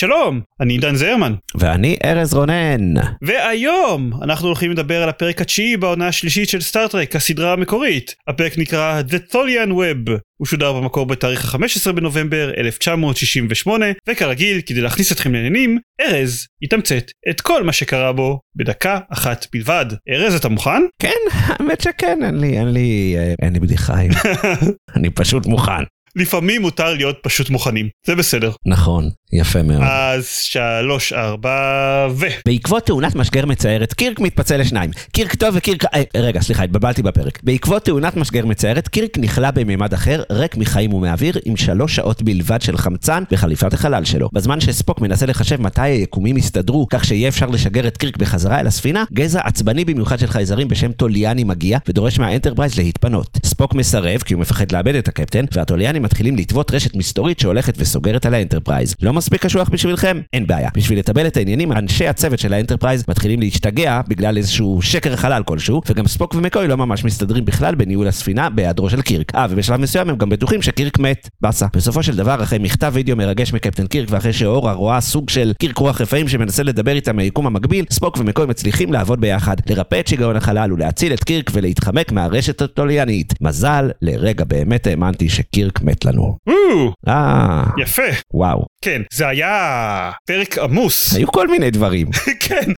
שלום, אני עידן זרמן. ואני ארז רונן. והיום אנחנו הולכים לדבר על הפרק התשיעי בעונה השלישית של סטארט-טרק, הסדרה המקורית. הפרק נקרא The Tholian Web. הוא שודר במקור בתאריך ה-15 בנובמבר 1968, וכרגיל, כדי להכניס אתכם לעניינים, ארז יתמצת את כל מה שקרה בו בדקה אחת בלבד. ארז, אתה מוכן? כן, האמת שכן, אין לי, אין לי, אה, אין לי בדיחה. אני פשוט מוכן. לפעמים מותר להיות פשוט מוכנים, זה בסדר. נכון, יפה מאוד. אז שלוש, ארבע, ו... בעקבות תאונת משגר מצערת, קירק מתפצל לשניים. קירק טוב וקירק... אה, רגע, סליחה, התבלבלתי בפרק. בעקבות תאונת משגר מצערת, קירק נכלא במימד אחר, ריק מחיים ומאוויר, עם שלוש שעות בלבד של חמצן בחליפת החלל שלו. בזמן שספוק מנסה לחשב מתי היקומים יסתדרו, כך שיהיה אפשר לשגר את קירק בחזרה אל הספינה, גזע עצבני במיוחד של חייזרים בשם טוליאני מגיע, ודורש מהאנטרפרייז להתפנות. ספוק מסרב, כי הוא מפחד לאבד את הקפטן, והטוליאנים מתחילים לטוות רשת מסתורית שהולכת וסוגרת על האנטרפרייז. לא מספיק קשוח בשבילכם? אין בעיה. בשביל לטבל את העניינים, אנשי הצוות של האנטרפרייז מתחילים להשתגע בגלל איזשהו שקר חלל כלשהו, וגם ספוק ומקוי לא ממש מסתדרים בכלל בניהול הספינה בהיעדרו של קירק. אה, ובשלב מסוים הם גם בטוחים שקירק מת. באסה. בסופו של דבר, אחרי מכתב וידאו מרגש מקפטן קירק, ואחרי שאורה רואה סוג של קירק רוח רפאים שמנסה לדבר איתם מהיקום המקביל, ספוק ומקוי מצליחים לעבוד ביחד, לרפא את שיגעון החלל ולהציל את קירק ולהתחמק מהרשת הטוליאנית. מזל, לרגע באמת האמנתי שקירק מת לנו. אה, יפה. וואו. כן, זה היה פרק עמוס. היו כל מיני דברים. כן.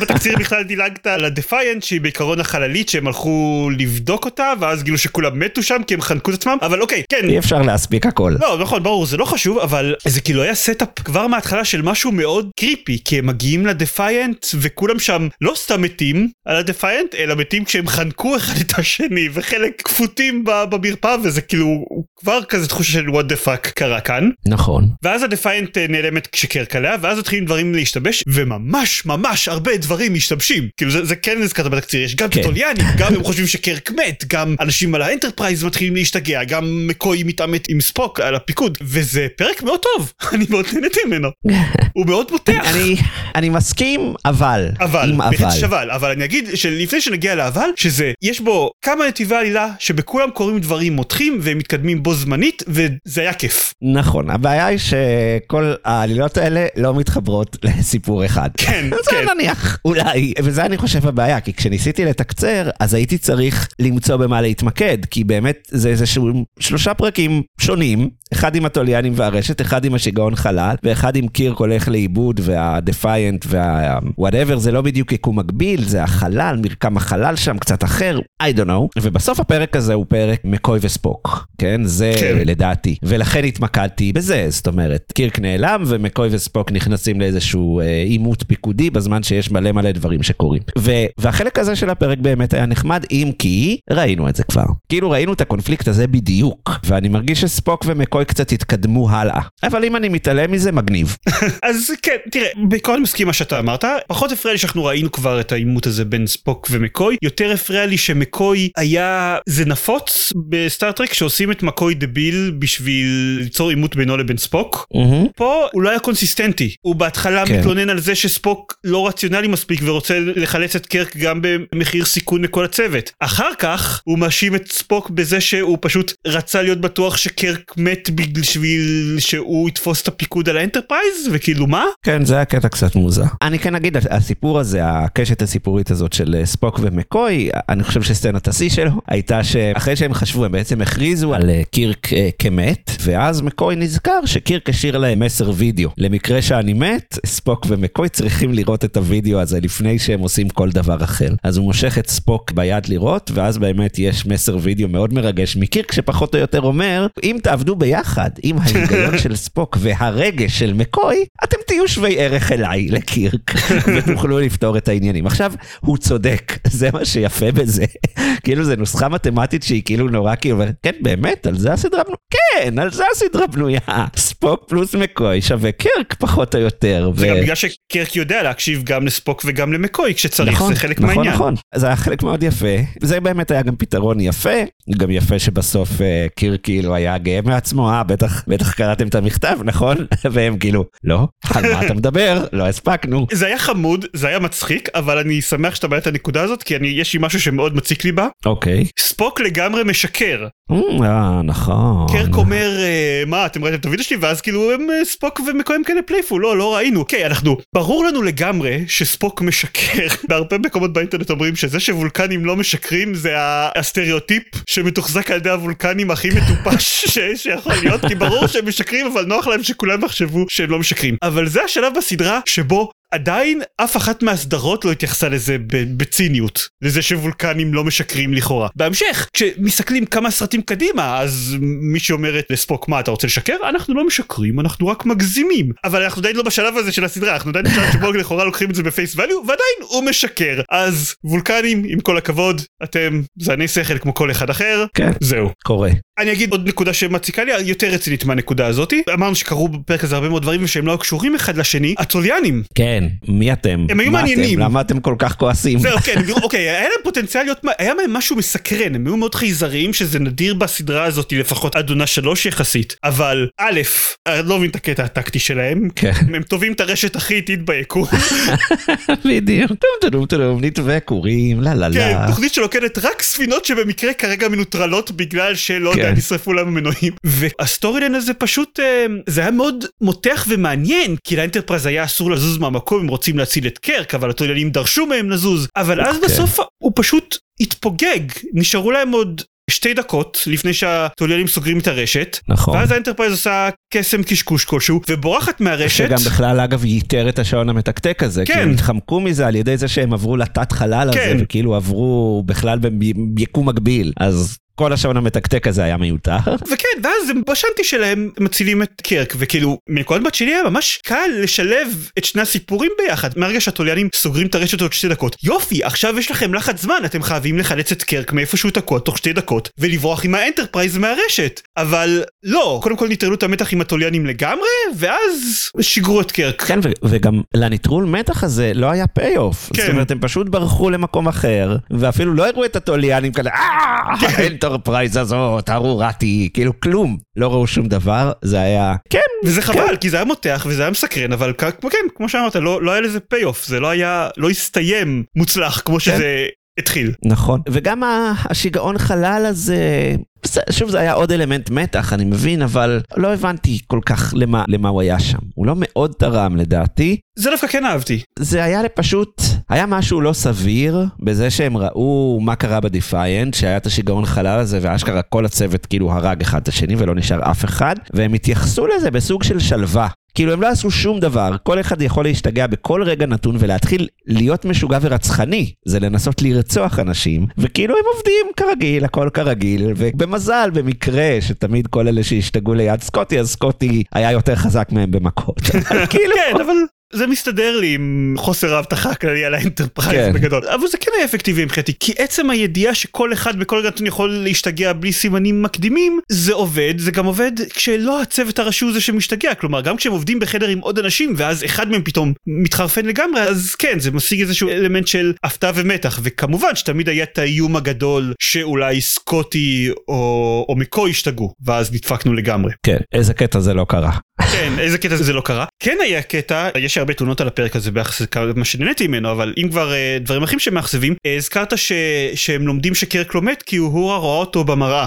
בתקציר בכלל דילגת על הדפיינט שהיא בעיקרון החללית שהם הלכו לבדוק אותה ואז גילו שכולם מתו שם כי הם חנקו את עצמם אבל אוקיי כן אי אפשר להספיק הכל. לא נכון ברור זה לא חשוב אבל זה כאילו היה setup כבר מההתחלה של משהו מאוד creepy כי הם מגיעים לדפיינט וכולם שם לא סתם מתים על הדפיינט אלא מתים כשהם חנקו אחד את השני וחלק כפותים במרפאה וזה כאילו כבר כזה תחושה של what the fuck קרה כאן. נכון. ואז הדפיינט נעלמת כשקרק עליה ואז מתחילים דברים להשתבש וממש ממש הרבה דברים משתבשים כאילו זה, זה כן נזכרת בתקציר יש גם כן. טוליאנים גם הם חושבים שקרק מת גם אנשים על האנטרפרייז מתחילים להשתגע גם מקוי מתעמת עם ספוק על הפיקוד וזה פרק מאוד טוב אני מאוד נהניתי ממנו הוא מאוד פותח. אני, אני מסכים, אבל. אבל, בהחלט. יש אבל, אבל אני אגיד שלפני שנגיע לאבל, שזה, יש בו כמה נתיבי עלילה שבכולם קורים דברים מותחים והם מתקדמים בו זמנית, וזה היה כיף. נכון, הבעיה היא שכל העלילות האלה לא מתחברות לסיפור אחד. כן, כן. נניח, אולי, וזה אני חושב הבעיה, כי כשניסיתי לתקצר, אז הייתי צריך למצוא במה להתמקד, כי באמת זה איזשהו שלושה פרקים שונים, אחד עם הטוליאנים והרשת, אחד עם השיגעון חלל, ואחד עם קירק הולך לאיבוד, והדפיינט וה-whatever, זה לא בדיוק יקום מקביל, זה החלל, מרקם החלל שם קצת אחר, I don't know, ובסוף הפרק הזה הוא פרק מקוי וספוק, כן? זה כן. לדעתי, ולכן התמקדתי בזה, זאת אומרת, קירק נעלם ומקוי וספוק נכנסים לאיזשהו אה, עימות פיקודי בזמן שיש מלא מלא דברים שקורים. ו- והחלק הזה של הפרק באמת היה נחמד, אם כי ראינו את זה כבר. כאילו ראינו את הקונפליקט הזה בדיוק, ואני מרגיש שספוק ומקוי קצת התקדמו הלאה. אבל אם אני מתעלם מזה, מגניב. אז כן, תראה, בעיקרון מסכים מה שאתה אמרת, פחות הפריע לי שאנחנו ראינו כבר את העימות הזה בין ספוק ומקוי, יותר הפריע לי שמקוי היה, זה נפוץ בסטאר טרק שעושים את מקוי דביל בשביל ליצור עימות בינו לבין ספוק. מהמם. פה הוא לא היה קונסיסטנטי, הוא בהתחלה כן. מתלונן על זה שספוק לא רציונלי מספיק ורוצה לחלץ את קירק גם במחיר סיכון לכל הצוות. אחר כך הוא מאשים את ספוק בזה שהוא פשוט רצה להיות בטוח שקירק מת בשביל שהוא יתפוס את הפיקוד על האנטרפרייז וכאילו מה? כן, זה היה קטע קצת מוזר. אני כן אגיד, הסיפור הזה, הקשת הסיפורית הזאת של אה, ספוק ומקוי, אני חושב שסצנת השיא שלו הייתה שאחרי שהם חשבו, הם בעצם הכריזו על אה, קירק אה, כמת, ואז מקוי נזכר שקירק השאיר להם מסר וידאו. למקרה שאני מת, ספוק ומקוי צריכים לראות את הוידאו הזה לפני שהם עושים כל דבר אחר. אז הוא מושך את ספוק ביד לראות, ואז באמת יש מסר וידאו מאוד מרגש מקירק, שפחות או יותר אומר, אם תעבדו ביחד עם ההיגיון של ספוק והרגש של מקוי, אתם תהיו שווי ערך אליי, לקירק, ותוכלו לפתור את העניינים. עכשיו, הוא צודק, זה מה שיפה בזה. כאילו זה נוסחה מתמטית שהיא כאילו נורא כאילו, כן, באמת, על זה הסדרה בנויה, כן, על זה הסדרה בנויה. ספוק פלוס מקוי שווה קירק פחות או יותר. זה גם בגלל שקירק יודע להקשיב גם לספוק וגם למקוי כשצריך, נכון, זה חלק נכון, מהעניין. נכון, זה היה חלק מאוד יפה. זה באמת היה גם פתרון יפה. גם יפה שבסוף אה, קיר כאילו היה גאה מעצמו, אה, בטח, בטח קראתם את המכתב, נכון? והם כאילו, לא, מה אתה מדבר? לא הספקנו. זה היה חמוד, זה היה מצחיק, אבל אני שמח שאתה מעלה את הנקודה הזאת, כי אני, יש לי משהו שמאוד מציק לי בה. אוקיי. ספוק לגמרי משקר. אה, נכון. קירק אומר, אה, מה, אתם ראיתם את הוידאו שלי? ואז כאילו הם אה, ספוק ומקוי הם כאלה playful, לא, לא ראינו. אוקיי, אנחנו, ברור לנו לגמרי שספוק משקר. בהרבה מקומות באינטרנט אומרים שזה שוולקנים לא משקרים זה הסטריאוטיפ שמתוחזק על ידי הוולקנים הכי מטופש שיכול להיות, כי ברור שהם משקרים, אבל נוח להם שכולם יחשבו שהם לא משקרים. אבל זה השלב בסדרה שבו עדיין אף אחת מהסדרות לא התייחסה לזה בציניות, לזה שוולקנים לא משקרים לכאורה. בהמשך, כשמסתכלים כמה סרטים קדימה, אז מישהי אומרת לספוק, מה אתה רוצה לשקר? אנחנו לא משקרים, אנחנו רק מגזימים. אבל אנחנו עדיין לא בשלב הזה של הסדרה, אנחנו עדיין בשלב שבו לכאורה לוקחים את זה בפייס ואליו, ועדיין הוא משקר. אז וולקנים, עם כל הכבוד, אתם זני שכל כמו כל אחד אחר, כן. זהו. קורה. אני אגיד עוד נקודה שמציקה לי יותר רצינית מהנקודה הזאתי אמרנו שקרו בפרק הזה הרבה מאוד דברים ושהם לא קשורים אחד לשני הטוליאנים כן, מי אתם? הם היו מעניינים. אתם? למה אתם כל כך כועסים? זהו כן אוקיי היה להם פוטנציאל להיות מה- היה להם משהו מסקרן הם היו מאוד חייזריים שזה נדיר בסדרה הזאת לפחות עד עונה שלוש יחסית אבל א' אני לא מבין את הקטע הטקטי שלהם כן. הם טווים את הרשת הכי איטית ביקום בדיוק. טום טום טום, נטווה קורים, לה לה כן לה. תוכנית שלוכדת רק ספינות שבמקרה כרגע מנוטרלות בגלל שלא יודע כן. נשרפו להם מנועים וה storyline הזה פשוט אה, זה היה מאוד מותח ומעניין כי לאנטרפרייז היה אסור לזוז מהמקום הם רוצים להציל את קירק אבל הטוליינים דרשו מהם לזוז אבל אז אוקיי. בסוף הוא פשוט התפוגג נשארו להם עוד. שתי דקות לפני שהטוליינים סוגרים את הרשת נכון. ואז האנטרפרייז עושה קסם קשקוש כלשהו ובורחת מהרשת שגם בכלל אגב ייתר את השעון המתקתק הזה, כי כן. הם התחמקו מזה על ידי זה שהם עברו לתת חלל הזה, כן. וכאילו עברו בכלל ביקום מקביל, אז כל השעון המתקתק הזה היה מיותר. וכן, ואז בשנטי שלהם מצילים את קירק, וכאילו, מנקודת מבט שלי היה ממש קל לשלב את שני הסיפורים ביחד. מהרגע שהטוליאנים סוגרים את הרשת עוד שתי דקות. יופי, עכשיו יש לכם לחץ זמן, אתם חייבים לחלץ את קירק מאיפה שהוא תקוע תוך שתי דקות, ולברוח עם האנטרפרייז מהרשת. אבל לא, קודם כל נטרלו את המתח עם הטוליאנים לגמרי, ואז שיגרו את קירק. כן, ו- וגם לנטרול מתח הזה לא היה payoff. כן. זאת אומרת, הם פשוט ברחו למקום אחר, ואפילו לא הראו את הטוליאנים כאלה, אה, האנטרפרייז הזאת, ארורתי, כאילו כלום. לא ראו שום דבר, זה היה, כן, וזה כן. חבל, כי זה היה מותח וזה היה מסקרן, אבל כן, כמו שאמרת, לא, לא היה לזה payoff, זה לא היה, לא הסתיים מוצלח כמו שזה התחיל. נכון. וגם השיגעון חלל הזה, שוב זה היה עוד אלמנט מתח, אני מבין, אבל לא הבנתי כל כך למה, למה הוא היה שם. הוא לא מאוד תרם לדעתי. זה דווקא כן אהבתי. זה היה פשוט, היה משהו לא סביר בזה שהם ראו מה קרה בדיפיינט, שהיה את השיגעון חלל הזה, ואשכרה כל הצוות כאילו הרג אחד את השני ולא נשאר אף אחד, והם התייחסו לזה בסוג של שלווה. כאילו הם לא עשו שום דבר, כל אחד יכול להשתגע בכל רגע נתון ולהתחיל להיות משוגע ורצחני, זה לנסות לרצוח אנשים, וכאילו הם עובדים כרגיל, הכל כרגיל, ובמזל, במקרה, שתמיד כל אלה שהשתגעו ליד סקוטי, אז סקוטי היה יותר חזק מהם במכות. כאילו, כן, אבל זה מסתדר לי עם חוסר האבטחה הכללי על האנטרפרייז כן. בגדול. אבל זה כן היה אפקטיבי מבחינתי, כי עצם הידיעה שכל אחד בכל נתון יכול להשתגע בלי סימנים מקדימים, זה עובד, זה גם עובד כשלא הצוות הראשי הוא זה שמשתגע, כלומר גם כשהם עובדים בחדר עם עוד אנשים ואז אחד מהם פתאום מתחרפן לגמרי, אז כן, זה משיג איזשהו אלמנט של הפתעה ומתח, וכמובן שתמיד היה את האיום הגדול שאולי סקוטי או, או מקוי ישתגעו, ואז נדפקנו לגמרי. כן, איזה קטע זה לא קרה. כן, איזה קטע זה לא קרה. כן היה קטע, יש הרבה תלונות על הפרק הזה ביחס למה שנהניתי ממנו, אבל אם כבר אה, דברים אחרים שמאכזבים, אה, הזכרת ש... שהם לומדים שקרק לא מת כי הוא הורה רואה אותו במראה.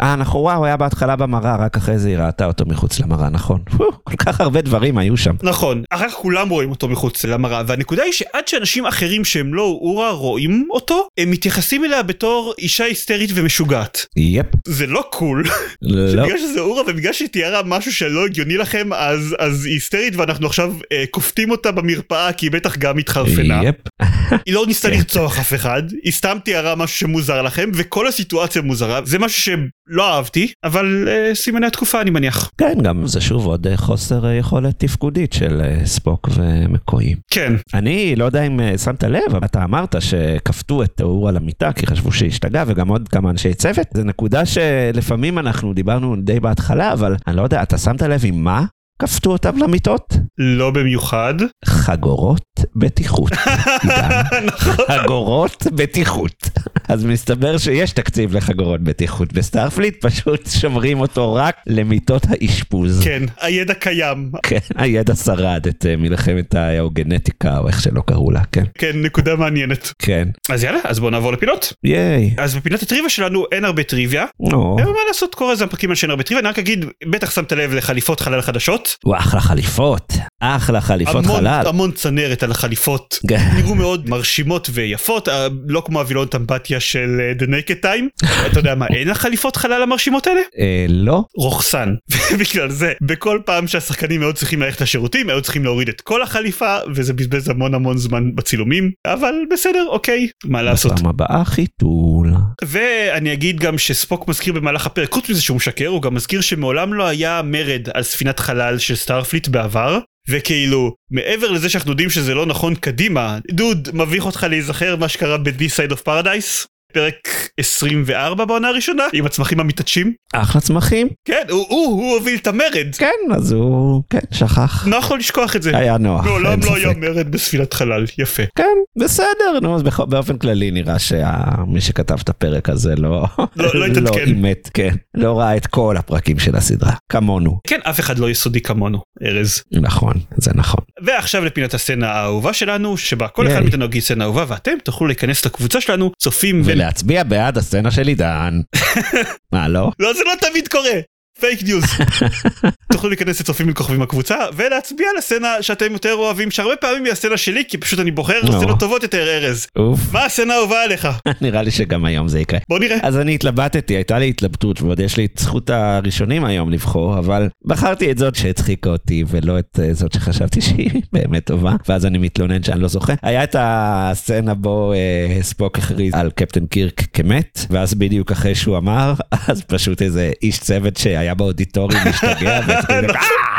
אה, נכון, וואו, הוא היה בהתחלה במראה, רק אחרי זה היא ראתה אותו מחוץ למראה, נכון. כל כך הרבה דברים היו שם. נכון, אחר כך כולם רואים אותו מחוץ למראה, והנקודה היא שעד שאנשים אחרים שהם לא אורה רואים אותו, הם מתייחסים אליה בתור אישה היסטרית ומשוגעת. יפ. זה לא קול, לא. בגלל שזה אורה ובגלל שהיא תיארה משהו שלא הגיוני לכם אז אז היא היסטרית ואנחנו עכשיו אה, כופתים אותה במרפאה כי היא בטח גם התחרפנה. יפ. היא לא ניסתה. לרצוח אף אחד, היא סתם תיארה משהו שמוזר לכם, וכל הסיטואציה מוזרה, זה משהו שלא אהבתי, אבל אה, סימני התקופה אני מניח. כן, גם זה שוב עוד אה, חוסר אה, יכולת תפקודית של אה, ספוק ומקויים. כן, אני לא יודע אם אה, שמת לב, אבל אתה אמרת שכפתו את תיאור על המיטה כי חשבו שהשתגע וגם עוד כמה אנשי צוות. זו נקודה שלפעמים אנחנו דיברנו די בהתחלה, אבל אני לא יודע, אתה שמת לב עם מה כפתו אותם למיטות? לא במיוחד. חגורות בטיחות. נכון. חגורות בטיחות. אז מסתבר שיש תקציב לחגורות בטיחות בסטארפליט, פשוט שומרים אותו רק למיטות האשפוז. כן, הידע קיים. כן, הידע שרד את אה, מלחמת האאוגניקה, או איך שלא קראו לה, כן. כן, נקודה מעניינת. כן. אז יאללה, אז בואו נעבור לפינות. ייי. אז בפינת הטריוויה שלנו אין הרבה טריוויה. נו. מה לעשות, קורה איזה פרקים על שאין הרבה טריוויה. אני רק אגיד, בטח שמת לב לחליפות חלל חדשות. וואו, אחלה חליפות. אחלה חליפות המון, חלל. המון צנרת על החליפות. כן. נראו מאוד מרשימות ויפות, אה, לא כמו הווילון טמבטיה של אה, The Naked Time. אתה יודע מה, אין החליפות חלל המרשימות האלה? אה, לא. רוכסן. ובגלל זה, בכל פעם שהשחקנים מאוד צריכים ללכת לשירותים, היו צריכים להוריד את כל החליפה, וזה בזבז המון המון זמן בצילומים, אבל בסדר, אוקיי, מה לעשות. בפעם הבאה חיתול. ואני אגיד גם שספוק מזכיר במהלך הפרק, חוץ מזה שהוא משקר, הוא גם מזכיר שמעולם לא היה מרד על ספינת חלל של סטארפליט בעבר. וכאילו, מעבר לזה שאנחנו יודעים שזה לא נכון קדימה, דוד, מביך אותך להיזכר מה שקרה ב-This Side of Paradise? פרק 24 בעונה הראשונה, עם הצמחים המתעטשים? אחלה צמחים. כן, הוא, הוא, הוא הוביל את המרד. כן, אז הוא, כן, שכח. לא יכול לשכוח את זה. היה נוח. מעולם אין לא היה ספק. מרד בספינת חלל, יפה. כן, בסדר, נו, אז באופן כללי נראה שמי שכתב את הפרק הזה לא... לא- לא התעדכן. אמת, כן. לא ראה את כל הפרקים של הסדרה, כמונו. כן, אף אחד לא יסודי כמונו, ארז. נכון, זה נכון. ועכשיו לפינת הסצנה האהובה שלנו, שבה כל אחד. מאיתנו יגיד סצנה אהובה, ואתם תוכלו להיכנס לקבוצה שלנו, צופים בין... ולהצביע בעד הסצנה של עידן. מה, לא? לא, זה לא תמיד קורה. פייק ניוז. תוכלו להיכנס לצופים לכוכבים הקבוצה ולהצביע על הסצנה שאתם יותר אוהבים שהרבה פעמים היא הסצנה שלי כי פשוט אני בוחר נו. סצנות טובות יותר ארז. מה הסצנה האהובה עליך? נראה לי שגם היום זה יקרה. בוא נראה. אז אני התלבטתי, הייתה לי התלבטות, ועוד יש לי את זכות הראשונים היום לבחור, אבל בחרתי את זאת שהצחיקה אותי, ולא את אה, זאת שחשבתי שהיא באמת טובה, ואז אני מתלונן שאני לא זוכה. היה את הסצנה בו אה, ספוק הכריז על קפטן קירק כמת, ואז בדיוק אחרי שהוא אמר, אז פשוט איזה איש צוות שהיה באודיטוריום משתגע, והתחיל "אה!"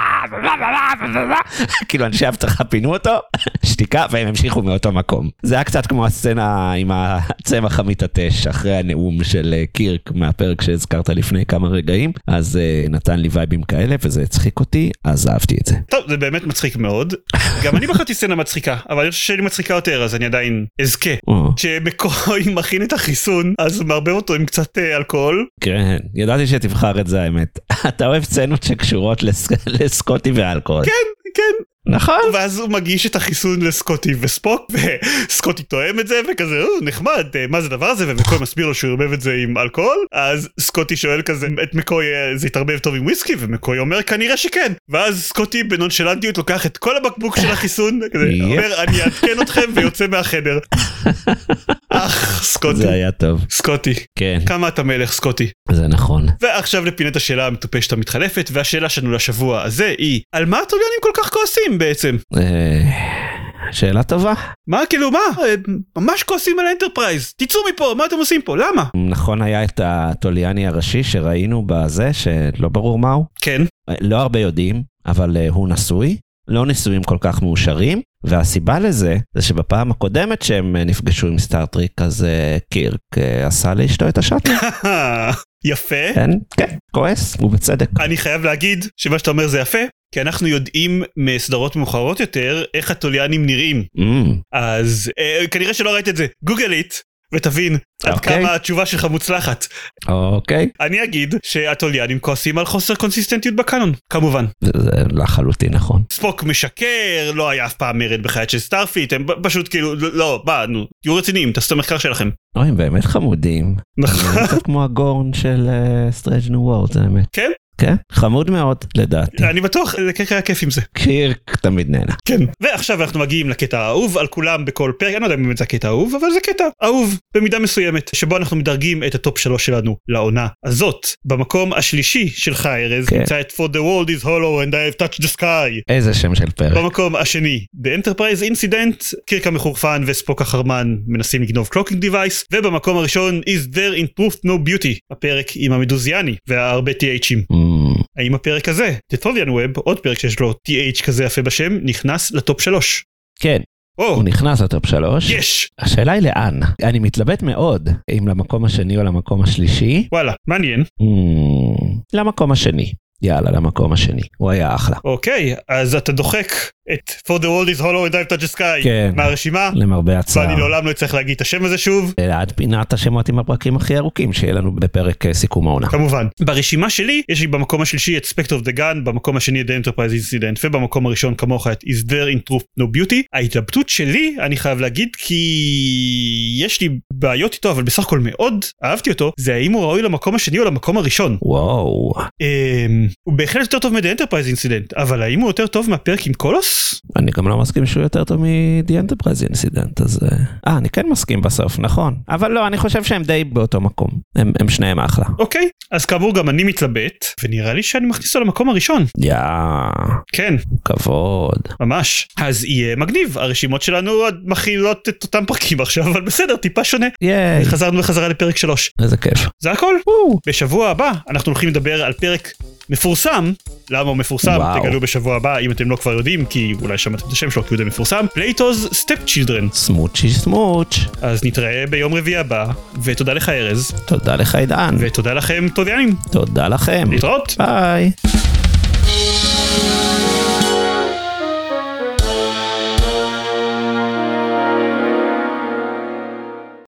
כאילו אנשי אבטחה פינו אותו, שתיקה, והם המשיכו מאותו מקום. זה היה קצת כמו הסצנה עם הצמח המתעטש אחרי הנאום של אה, קירק מהפרק שהזכרת לפני כמה רגעים, אז אה, נתן לי וייבים כאלה וזה הצחיק אותי, אז אהבתי את זה. טוב זה באמת מצחיק מאוד. גם אני בחרתי סצנה מצחיקה אבל אני חושב שלי מצחיקה יותר אז אני עדיין אזכה. כשמקוי מכין את החיסון אז מערבב אותו עם קצת אה, אלכוהול. כן, ידעתי שתבחר את זה האמת. אתה אוהב סצנות שקשורות לס... לסקוטי ואלכוהול. כן כן נכון. ואז הוא מגיש את החיסון לסקוטי וספוק וסקוטי תואם את זה וכזה "או, נחמד אה, מה זה הדבר הזה ומקוי מסביר לו שהוא ערבב את זה עם אלכוהול אז סקוטי שואל כזה את מקוי "אה, זה יתערבב טוב עם וויסקי ומקוי אומר כנראה שכן ואז סקוטי בנונשלנטיות לוקח את כל הבקבוק של החיסון כזה. אומר אני אעדכן אתכם ויוצא מהחדר. אך סקוטי זה היה טוב. סקוטי כן, כמה אתה מלך סקוטי. זה נכון. ועכשיו לפינת השאלה המטופשת המתחלפת והשאלה שלנו לשבוע הזה היא על מה הטוליאנים כל כך כועסים בעצם אה, שאלה טובה. מה כאילו מה אה, ממש כועסים על ה Enterprise תצאו מפה מה אתם עושים פה למה נכון היה את הטוליאני הראשי שראינו בזה, שלא ברור מהו. כן לא הרבה יודעים, אבל אה, הוא נשוי. לא נישואים כל כך מאושרים, והסיבה לזה, זה שבפעם הקודמת שהם אה, נפגשו עם Star Trek, אז אה, קירק אה, עשה לאשתו את ה shuttle. יפה כן, כן, כועס, ובצדק. אני חייב להגיד שמה שאתה אומר זה יפה כי אנחנו יודעים מסדרות מאוחרות יותר איך הטוליאנים נראים Mm, אז אה, כנראה שלא ראית את זה Google it ותבין עד אוקיי. כמה התשובה שלך מוצלחת אוקיי, אני אגיד שהטוליאנים כועסים על חוסר קונסיסטנטיות בקאנון כמובן זה זה לחלוטין נכון. ספוק משקר לא היה אף פעם מרד בחללית של Starfleet הם פשוט כאילו לא- לא מה נו תהיו רציניים תעשו את המחקר שלכם. אוי, הם באמת חמודים. נכון. קצת כמו הגורן של Strange New Worlds, האמת. כן כן, חמוד מאוד לדעתי. אני בטוח, זה קירק היה כיף עם זה. קירק תמיד נהנה. כן. ועכשיו אנחנו מגיעים לקטע האהוב על כולם בכל פרק, אני לא יודע אם זה הקטע האהוב, אבל זה קטע אהוב במידה מסוימת, שבו אנחנו מדרגים את ה top שלוש שלנו לעונה הזאת. במקום השלישי שלך ארז, כן. נמצא את For the world is hollow and I have touched the sky. איזה שם של פרק. במקום השני, The Enterprise Incident, קירק המחורפן וספוק החרמן מנסים לגנוב cloaking device, ובמקום הראשון Is there in truth no beauty, הפרק עם המדוזיאני והרבה TH'ים. Mm, האם הפרק הזה, Tholian Web, עוד פרק שיש לו TH כזה יפה בשם, נכנס לטופ שלוש? כן, או, הוא נכנס לטופ שלוש. יש! השאלה היא לאן. אני מתלבט מאוד אם למקום השני או למקום השלישי. וואלה, מעניין. Mm, למקום השני. יאללה, למקום השני. הוא היה אחלה. אוקיי, אז אתה דוחק את For the world is hollow and I've touched the sky כן. מהרשימה, למרבה הצער. ואני לעולם לא אצטרך להגיד את השם הזה שוב. עד פינת השמות עם הפרקים הכי ארוכים שיהיה לנו בפרק אה, סיכום העונה. כמובן. ברשימה שלי יש לי במקום השלישי את Spectre of the Gun, במקום השני את The Enterprise Incident, ובמקום הראשון כמוך את Is there in truth no beauty. ההתלבטות שלי, אני חייב להגיד, כי יש לי בעיות איתו, אבל בסך הכל מאוד אהבתי אותו, זה האם הוא ראוי למקום השני או למקום הראשון. וואו, אמ, הוא בהחלט יותר טוב מ-The Enterprise Incident, אבל האם הוא יותר טוב מהפרק עם קולוס? אני גם לא מסכים שהוא יותר טוב מ-The Enterprise Incident, אז... אה, אה, אני כן מסכים בסוף, נכון. אבל לא, אני חושב שהם די באותו מקום. הם, הם שניהם אחלה. אוקיי, אז כאמור גם אני מתלבט, ונראה לי שאני מכניס אותו למקום הראשון. יא, כן, כבוד. ממש. אז יהיה מגניב, הרשימות שלנו מכילות את אותם פרקים עכשיו, אבל בסדר, טיפה שונה. ייי, חזרנו בחזרה לפרק 3. איזה כיף. זה הכל. בשבוע הבא אנחנו הולכים לדבר על פרק מפורסם. למה הוא מפורסם? וואו. תגלו בשבוע הבא אם אתם לא כבר יודעים, כי אולי שמעתם את השם שלו כי הוא די מפורסם. Plato's Stepchildren. Smoochie smooch. אז נתראה ביום רביעי הבא, ותודה לך ארז, תודה לך עידן. ותודה לכם תודיאנים. תודה לכם. להתראות. ביי.